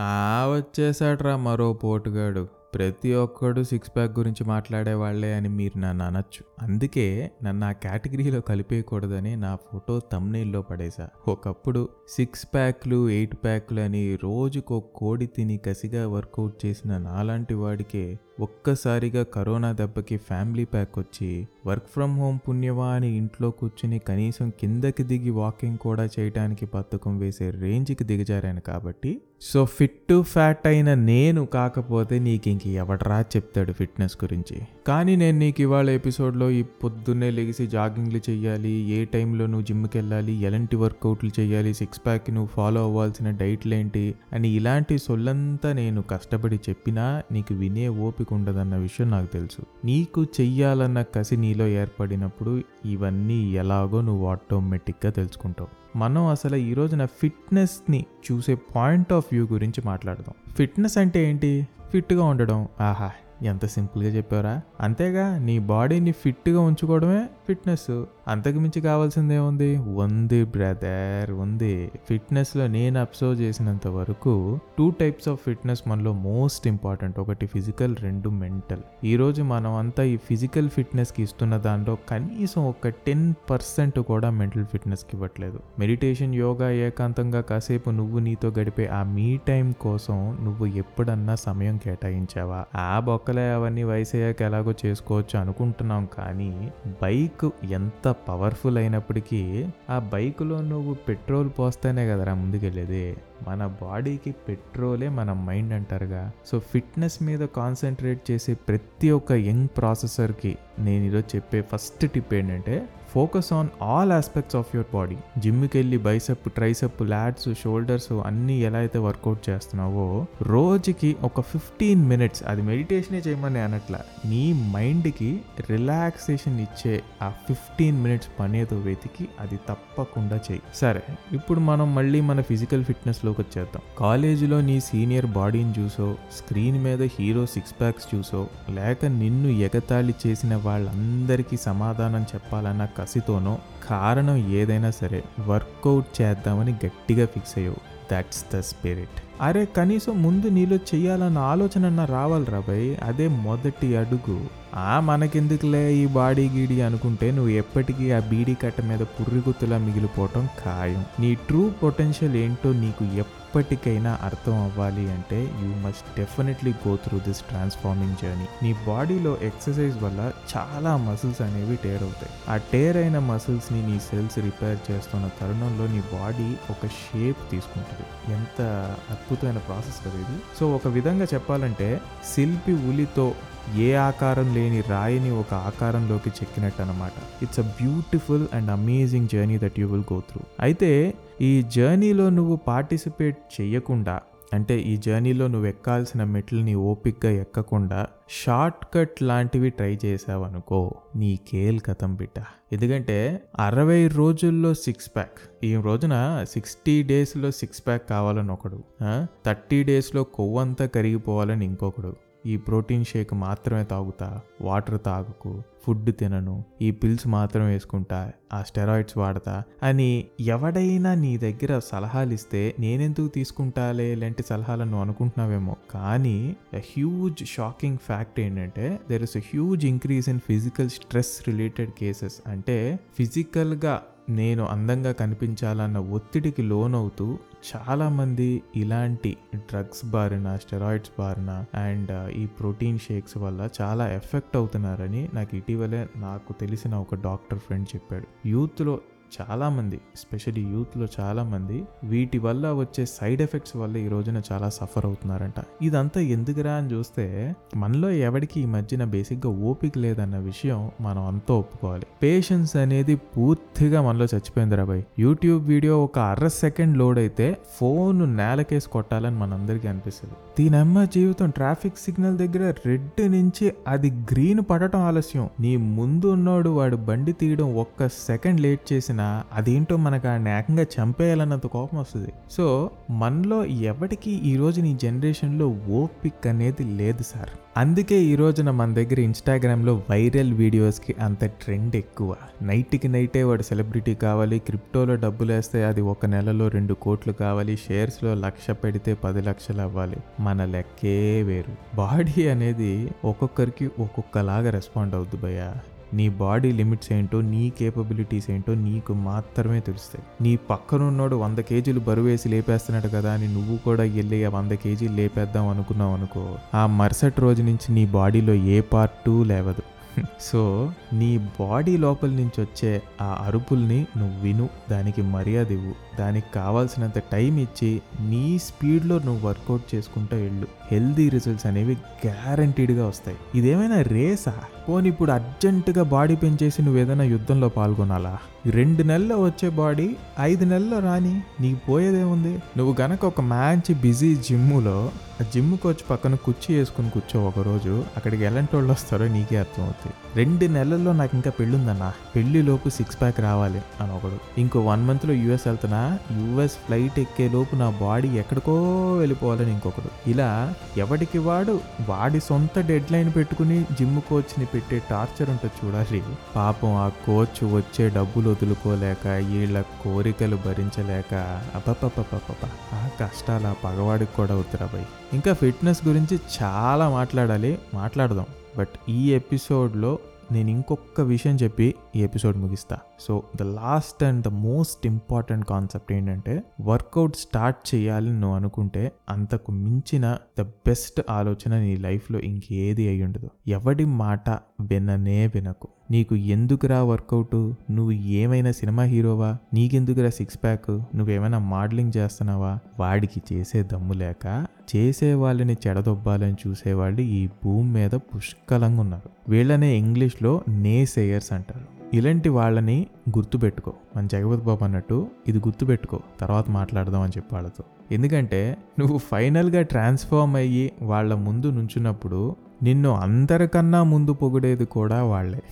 ఆ వచ్చేసాడ్రా మరో పోటుగాడు. ప్రతి ఒక్కడు సిక్స్ ప్యాక్ గురించి మాట్లాడేవాళ్ళే అని మీరు నన్ను అనొచ్చు. అందుకే నన్ను ఆ కేటగిరీలో కలిపేయకూడదని నా ఫోటో తమ్నేల్లో పడేశా. ఒకప్పుడు సిక్స్ ప్యాక్లు ఎయిట్ ప్యాక్లు అని రోజుకో కోడి తిని కసిగా వర్కౌట్ చేసిన నాలాంటి వాడికే ఒక్కసారిగా కరోనా దెబ్బకి ఫ్యామిలీ ప్యాక్ వచ్చి వర్క్ ఫ్రమ్ హోమ్ పుణ్యవా అని ఇంట్లో కూర్చుని కనీసం కిందకి దిగి వాకింగ్ కూడా చేయడానికి బతుకం వేసే రేంజ్కి దిగజారాను కాబట్టి. సో ఫిట్ టు ఫ్యాట్ అయిన నేను కాకపోతే నీకు ఇంక ఎవడరా చెప్తాడు ఫిట్నెస్ గురించి. కానీ నేను నీకు ఇవాళ ఎపిసోడ్లో ఈ పొద్దున్నే లెగిసి జాగింగ్లు చేయాలి ఏ టైంలో నువ్వు జిమ్కి వెళ్ళాలి ఎలాంటి వర్కౌట్లు చేయాలి సిక్స్ ప్యాక్ నువ్వు ఫాలో అవ్వాల్సిన డైట్లు ఏంటి అని ఇలాంటి సొల్లంతా నేను కష్టపడి చెప్పినా నీకు వినే ఓపిక ఉండదన్న విషయం నాకు తెలుసు. నీకు చెయ్యాలన్న కసి నీలో ఏర్పడినప్పుడు ఇవన్నీ ఎలాగో నువ్వు ఆటోమేటిక్గా తెలుసుకుంటావు. మనం అసలు ఈ రోజున ఫిట్నెస్ని చూసే పాయింట్ ఆఫ్ వ్యూ గురించి మాట్లాడదాం. ఫిట్నెస్ అంటే ఏంటి? ఫిట్గా ఉండడం. ఆహా ఎంత సింపుల్గా చెప్పారా అంతేగా నీ బాడీని ఫిట్గా ఉంచుకోవడమే ఫిట్నెస్ అంతకు మించి ఏముంది? ఉంది ఉంది బ్రదర్ ఉంది. ఫిట్నెస్లో నేను అబ్జర్వ్ చేసినంత వరకు టూ టైప్స్ ఆఫ్ ఫిట్నెస్ మనలో మోస్ట్ ఇంపార్టెంట్. ఒకటి ఫిజికల్ రెండు మెంటల్. ఈరోజు మనం అంతా ఈ ఫిజికల్ ఫిట్నెస్కి ఇస్తున్న దాంట్లో కనీసం ఒక టెన్ పర్సెంట్ కూడా మెంటల్ ఫిట్నెస్కి ఇవ్వట్లేదు. మెడిటేషన్ యోగా ఏకాంతంగా కాసేపు నువ్వు నీతో గడిపే ఆ మీ టైం కోసం నువ్వు ఎప్పుడన్నా సమయం కేటాయించావా? ఆ బొక్కలే అవన్నీ వయసయ్యాక ఎలాగో చేసుకోవచ్చు అనుకుంటున్నాం కానీ బైక్ ఎంత పవర్ఫుల్ అయినప్పటికీ ఆ బైకులో నువ్వు పెట్రోల్ పోస్తేనే కదరా ముందుకెళ్ళేది. మన బాడీకి పెట్రోలే మన మైండ్ అంటారుగా. సో ఫిట్నెస్ మీద కాన్సన్ట్రేట్ చేసే ప్రతి ఒక్క యంగ్ ప్రాసెసర్కి నేను ఈరోజు చెప్పే ఫస్ట్ టిప్ ఏంటంటే focus on all aspects of your body. జిమ్కి వెళ్ళి బైసప్ ట్రైసప్ లాడ్స్ షోల్డర్స్ అన్నీ ఎలా అయితే వర్కౌట్ చేస్తున్నావో రోజుకి ఒక ఫిఫ్టీన్ మినిట్స్ అది మెడిటేషనే చేయమని అనట్లా. నీ మైండ్కి రిలాక్సేషన్ ఇచ్చే ఆ ఫిఫ్టీన్ మినిట్స్ పని ఏదో వెతికి అది తప్పకుండా చేయి. సరే ఇప్పుడు మనం మళ్ళీ మన ఫిజికల్ ఫిట్నెస్లోకి వచ్చేద్దాం. కాలేజీలో నీ సీనియర్ బాడీని చూసో స్క్రీన్ మీద హీరో సిక్స్ ప్యాక్స్ చూసో లేక నిన్ను ఎగతాళి చేసిన వాళ్ళందరికీ సమాధానం చెప్పాలన్న కసితోనో కారణం ఏదైనా సరే వర్కౌట్ చేద్దామని గట్టిగా ఫిక్స్ అయ్యావు. దట్స్ ద స్పిరిట్ అరే కనీసం ముందు నీలో చేయాలన్న ఆలోచన రావాలిరా భయ్. అదే మొదటి అడుగు. ఆ మనకెందుకులే ఈ బాడీ గీడి అనుకుంటే నువ్వు ఎప్పటికీ ఆ బీడీ కట్ట మీద పుర్రిగుత్తులా మిగిలిపోవటం ఖాయం. నీ ట్రూ పొటెన్షియల్ ఏంటో నీకు ఇప్పటికైనా అర్థం అవ్వాలి అంటే you must definitely go through this transforming journey నీ బాడీలో ఎక్సర్సైజ్ వల్ల చాలా మసిల్స్ అనేవి టేర్ అవుతాయి. ఆ టేర్ అయిన మసిల్స్ని నీ సెల్స్ రిపేర్ చేస్తున్న తరుణంలో నీ బాడీ ఒక షేప్ తీసుకుంటుంది. ఎంత అద్భుతమైన ప్రాసెస్ కదా ఇది. సో ఒక విధంగా చెప్పాలంటే శిల్పి ఉలితో ఏ ఆకారం లేని రాయిని ఒక ఆకారంలోకి చెక్కినట్టు అనమాట it's a beautiful and amazing journey that you will go through అయితే ఈ జర్నీలో నువ్వు పార్టిసిపేట్ చేయకుండా అంటే ఈ జర్నీలో నువ్వు ఎక్కాల్సిన మెట్లని ఓపిక్గా ఎక్కకుండా షార్ట్ కట్ లాంటివి ట్రై చేసావనుకో నీ కేల్ కథం బిడ్డ. ఎందుకంటే అరవై రోజుల్లో సిక్స్ ప్యాక్ ఈ రోజున సిక్స్టీ డేస్లో సిక్స్ ప్యాక్ కావాలని ఒకడు థర్టీ డేస్లో కొవ్వంతా కరిగిపోవాలని ఇంకొకడు. ఈ ప్రోటీన్ షేక్ మాత్రమే తాగుతా వాటర్ తాగుకు ఫుడ్ తినను ఈ పిల్స్ మాత్రం వేసుకుంటా ఆ స్టెరాయిడ్స్ వాడతా అని ఎవడైనా నీ దగ్గర సలహాలు ఇస్తే నేనెందుకు తీసుకుంటాలే ఇలాంటి సలహాలను అనుకుంటున్నావేమో. కానీ హ్యూజ్ షాకింగ్ ఫ్యాక్ట్ ఏంటంటే there is a huge increase in physical stress related cases అంటే ఫిజికల్గా నేను అందంగా కనిపించాలన్న ఒత్తిడికి లోనవుతూ చాలామంది ఇలాంటి డ్రగ్స్ బారిన స్టెరాయిడ్స్ బారిన అండ్ ఈ ప్రోటీన్ షేక్స్ వల్ల చాలా ఎఫెక్ట్ అవుతున్నారని నాకు ఇటీవలే నాకు తెలిసిన ఒక డాక్టర్ ఫ్రెండ్ చెప్పాడు. యూత్లో చాలామంది ఎస్పెషలీ యూత్లో చాలామంది వీటి వల్ల వచ్చే సైడ్ ఎఫెక్ట్స్ వల్ల ఈ రోజున చాలా సఫర్ అవుతున్నారంట. ఇదంతా ఎందుకురా అని చూస్తే మనలో ఎవరికి ఈ మధ్యన బేసిక్గా ఓపిక లేదన్న విషయం మనం అంతా ఒప్పుకోవాలి. పేషెన్స్ అనేది పూర్తిగా మనలో చచ్చిపోయింది రాబాయ్ యూట్యూబ్ వీడియో ఒక అర సెకండ్ లోడ్ అయితే ఫోన్ నేలకేసి కొట్టాలని మనందరికీ అనిపిస్తుంది. దీనమ్మ జీవితం ట్రాఫిక్ సిగ్నల్ దగ్గర రెడ్ నుంచి అది గ్రీన్ పడటం ఆలస్యం. నీ ముందు ఉన్నోడు వాడు బండి తీయడం ఒక్క సెకండ్ లేట్ చేసిన చేసినా అదేంటో మనకు ఆ ఏకంగా చంపేయాలన్నంత కోపం వస్తుంది. సో మనలో ఎవరికి ఈ రోజున నీ జనరేషన్లో ఓపిక్ అనేది లేదు సార్. అందుకే ఈ రోజున మన దగ్గర ఇన్స్టాగ్రామ్లో వైరల్ వీడియోస్కి అంత ట్రెండ్ ఎక్కువ. నైట్కి నైటే వాడు సెలబ్రిటీ కావాలి క్రిప్టోలో డబ్బులు వేస్తే అది ఒక నెలలో రెండు కోట్లు కావాలి షేర్స్లో లక్ష పెడితే పది లక్షలు అవ్వాలి. మన లెక్కే వేరు. బాడీ అనేది ఒక్కొక్కరికి ఒక్కొక్కలాగా రెస్పాండ్ అవుద్ది భయ్యా. నీ బాడీ లిమిట్స్ ఏంటో నీ కేపబిలిటీస్ ఏంటో నీకు మాత్రమే తెలుస్తాయి. నీ పక్కనున్నోడు వంద కేజీలు బరువు వేసి లేపేస్తున్నాడు కదా అని నువ్వు కూడా వెళ్ళి ఆ వంద కేజీలు లేపేద్దాం అనుకున్నావు అనుకో ఆ మరుసటి రోజు నుంచి నీ బాడీలో ఏ పార్టు లేవదు. సో నీ బాడీ లోపల నుంచి వచ్చే ఆ అరుపుల్ని నువ్వు విను దానికి మర్యాద ఇవ్వు. దానికి కావాల్సినంత టైం ఇచ్చి నీ స్పీడ్లో నువ్వు వర్కౌట్ చేసుకుంటూ వెళ్ళు. హెల్దీ రిజల్ట్స్ అనేవి గ్యారంటీడ్గా వస్తాయి. ఇదేమైనా రేసా? పోనీ ఇప్పుడు అర్జెంటుగా బాడీ పెంచేసి నువ్వు ఏదైనా యుద్ధంలో పాల్గొనాలా? రెండు నెలల్లో వచ్చే బాడీ ఐదు నెలల్లో రాని నీకు పోయేదేముంది? నువ్వు గనక ఒక మంచి బిజీ జిమ్ములో ఆ జిమ్ కోచ్ పక్కన కుర్చీ వేసుకుని కూర్చో ఒకరోజు అక్కడికి ఎలాంటి వాళ్ళు వస్తారో నీకే అర్థమవుతుంది రెండు నెలల్లో నాకు ఇంకా పెళ్ళుందన్నా. పెళ్ళి లోపు సిక్స్ ప్యాక్ రావాలి అని ఒకడు. ఇంకో వన్ మంత్లో యూఎస్ వెళ్తున్నా యూఎస్ ఫ్లైట్ ఎక్కే లోపు నా బాడీ ఎక్కడికో వెళ్ళిపోవాలని ఇంకొకడు. ఇలా ఎవడికి వాడు వాడి సొంత డెడ్ లైన్ పెట్టుకుని జిమ్ కోచ్ని పెట్టే టార్చర్ ఉంటుంది చూడాలి. పాపం ఆ కోచ్ వచ్చే డబ్బులు వదులుకోలేక వీళ్ళ కోరికలు భరించలేక అపపపపప ఆ కష్టాలు ఆ పగవాడికి కూడా వద్దురాబాయ్ ఇంకా ఫిట్నెస్ గురించి చాలా మాట్లాడాలి మాట్లాడదాం. బట్ ఈ ఎపిసోడ్లో నేను ఇంకొక విషయం చెప్పి ఈ episode ముగిస్తా. So the last and the most important concept ఏంటంటే వర్కౌట్ స్టార్ట్ చేయాలని నువ్వు అనుకుంటే అంతకు మించిన ద బెస్ట్ ఆలోచన నీ లైఫ్లో ఇంకేది అయి ఉండదు ఎవడి మాట విననే వినకు. నీకు ఎందుకురా వర్కౌట్? నువ్వు ఏమైనా సినిమా హీరోవా? నీకెందుకురా సిక్స్ ప్యాక్? నువ్వేమైనా మోడలింగ్ చేస్తున్నావా? వాడికి చేసే దమ్ము లేక చేసే వాళ్ళని చెడదొబ్బాలని చూసేవాళ్ళు ఈ భూమి మీద పుష్కలంగా ఉన్నారు. వీళ్ళనే ఇంగ్లీష్లో నేసేయర్స్ అంటారు. ఇలాంటి వాళ్ళని గుర్తుపెట్టుకో. మన జగపతి బాబు అన్నట్టు ఇది గుర్తుపెట్టుకో. తర్వాత మాట్లాడదాం అని చెప్పి వాళ్ళతో. ఎందుకంటే నువ్వు ఫైనల్గా ట్రాన్స్ఫార్మ్ అయ్యి వాళ్ళ ముందు నుంచున్నప్పుడు నిన్ను అందరికన్నా ముందు పొగిడేది కూడా వాళ్ళే.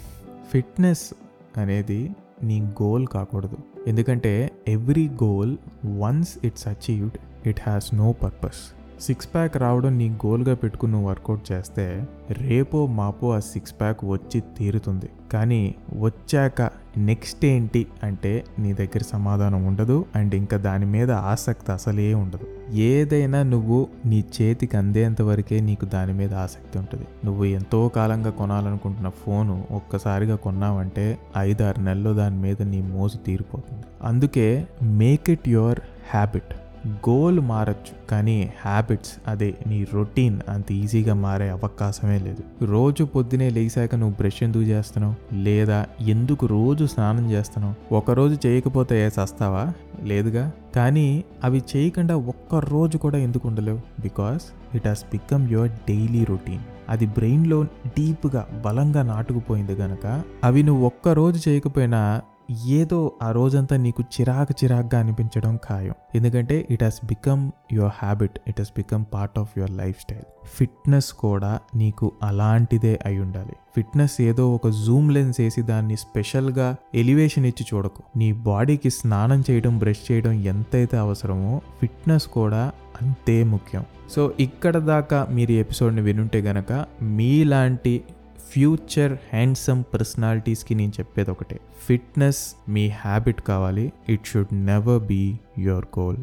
ఫిట్నెస్ అనేది నీ గోల్ కాకూడదు. ఎందుకంటే every goal once it's achieved it has no purpose. Six pack రావడం నీ గోల్గా పెట్టుకుని నువ్వు వర్కౌట్ చేస్తే రేపో మాపో ఆ సిక్స్ ప్యాక్ వచ్చి తీరుతుంది. కానీ వచ్చాక నెక్స్ట్ ఏంటి అంటే నీ దగ్గర సమాధానం ఉండదు అండ్ ఇంకా దాని మీద ఆసక్తి అసలే ఉండదు. ఏదైనా నువ్వు నీ చేతికి అందేంత వరకే నీకు దాని మీద ఆసక్తి ఉంటుంది. నువ్వు ఎంతో కాలంగా కొనాలనుకుంటున్న ఫోను ఒక్కసారిగా కొన్నావంటే ఐదారు నెలల్లో దాని మీద నీ మోజు తీరిపోతుంది. అందుకే make it your habit goal మారచ్చు కానీ హ్యాబిట్స్ అదే నీ రొటీన్ అంత ఈజీగా మారే అవకాశమే లేదు. రోజు పొద్దునే లేచాక నువ్వు బ్రష్ ఎందుకు చేస్తున్నావు? లేదా ఎందుకు రోజు స్నానం చేస్తున్నావు? ఒకరోజు చేయకపోతే సస్తావా లేదుగా? కానీ అవి చేయకుండా ఒక్క రోజు కూడా ఎందుకు ఉండలేవు? Because it has become your daily routine. అది బ్రెయిన్లో డీప్గా బలంగా నాటుకుపోయింది గనక అవి నువ్వు ఒక్క రోజు చేయకపోయినా ఏదో ఆ రోజంతా నీకు చిరాకు చిరాకుగా అనిపించడం ఖాయం. ఎందుకంటే it has become your habit it has become part of your lifestyle fitness కూడా నీకు అలాంటిదే అయి ఉండాలి. ఫిట్నెస్ ఏదో ఒక జూమ్ లెన్స్ వేసి దాన్ని స్పెషల్గా ఎలివేషన్ ఇచ్చి చూడకు. నీ బాడీకి స్నానం చేయడం బ్రష్ చేయడం ఎంతైతే అవసరమో ఫిట్నెస్ కూడా అంతే ముఖ్యం. సో ఇక్కడ దాకా మీరు ఎపిసోడ్ని వినుంటే గనక మీలాంటి ఫ్యూచర్ హ్యాండ్సమ్ పర్సనాలిటీస్కి నేను చెప్పేది ఒకటే. ఫిట్నెస్ మీ హ్యాబిట్ కావాలి. It should never be your goal.